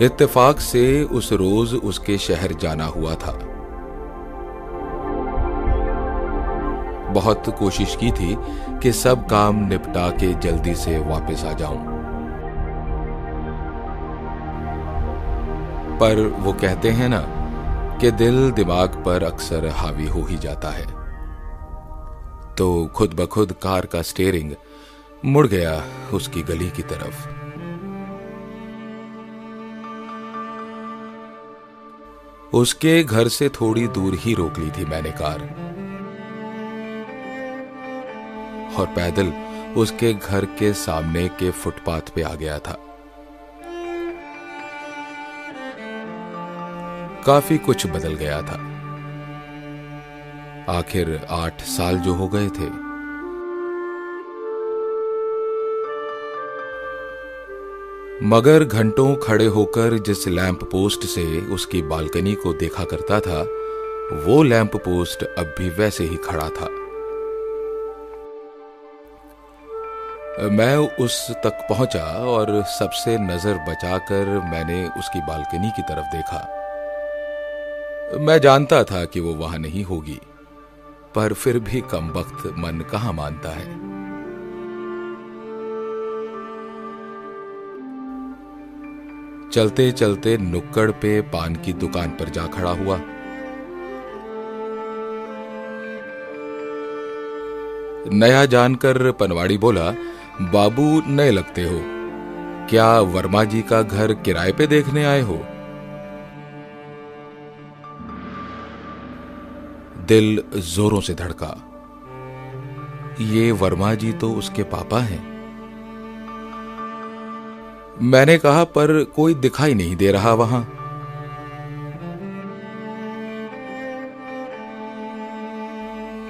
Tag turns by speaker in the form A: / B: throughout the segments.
A: इत्तेफाक से उस रोज उसके शहर जाना हुआ था। बहुत कोशिश की थी कि सब काम निपटा के जल्दी से वापस आ जाऊँ। पर वो कहते हैं ना कि दिल दिमाग पर अक्सर हावी हो ही जाता है। तो खुद ब खुद कार का स्टेयरिंग मुड़ गया उसकी गली की तरफ़। उसके घर से थोड़ी दूर ही रोक ली थी मैंने कार। और पैदल उसके घर के सामने के फुटपाथ पे आ गया था। काफ़ी कुछ बदल गया था। आखिर आठ साल जो हो गए थे मगर घंटों खड़े होकर जिस लैंप पोस्ट से उसकी बालकनी को देखा करता था, वो लैंप पोस्ट अब भी वैसे ही खड़ा था। मैं उस तक पहुँचा और सबसे नज़र बचाकर मैंने उसकी बालकनी की तरफ़ देखा। मैं जानता था कि वो वहाँ नहीं होगी, पर फिर भी कम वक्त मन कहाँ मानता है। चलते चलते नुक्कड़ पे पान की दुकान पर जा खड़ा हुआ। नया जानकर पनवाड़ी बोला, बाबू, नए लगते हो। क्या वर्मा जी का घर किराए पे देखने आए हो? दिल जोरों से धड़का, ये वर्मा जी तो उसके पापा हैं। मैंने कहा, पर कोई दिखाई नहीं दे रहा वहाँ।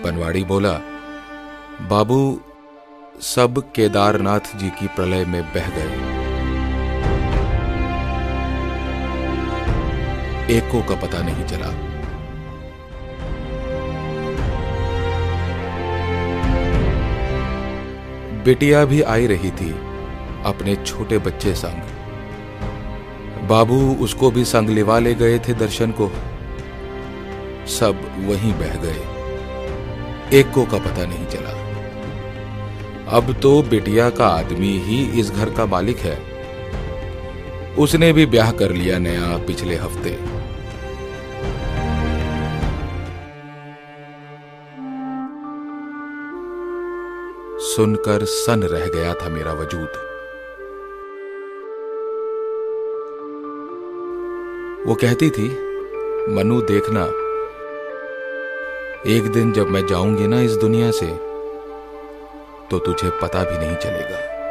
A: पनवाड़ी बोला, बाबू, सब केदारनाथ जी की प्रलय में बह गए। एको का पता नहीं चला। बिटिया भी आई रही थी। अपने छोटे बच्चे संग। बाबू उसको भी संग लिवा ले गए थे दर्शन को। सब वहीं बह गए। एक को का पता नहीं चला। अब तो बिटिया का आदमी ही इस घर का मालिक है। उसने भी ब्याह कर लिया नया पिछले हफ़्ते। सुनकर सन रह गया था मेरा वजूद। वो कहती थी, मनु, देखना। एक दिन जब मैं जाऊँगी ना इस दुनिया से तो तुझे पता भी नहीं चलेगा।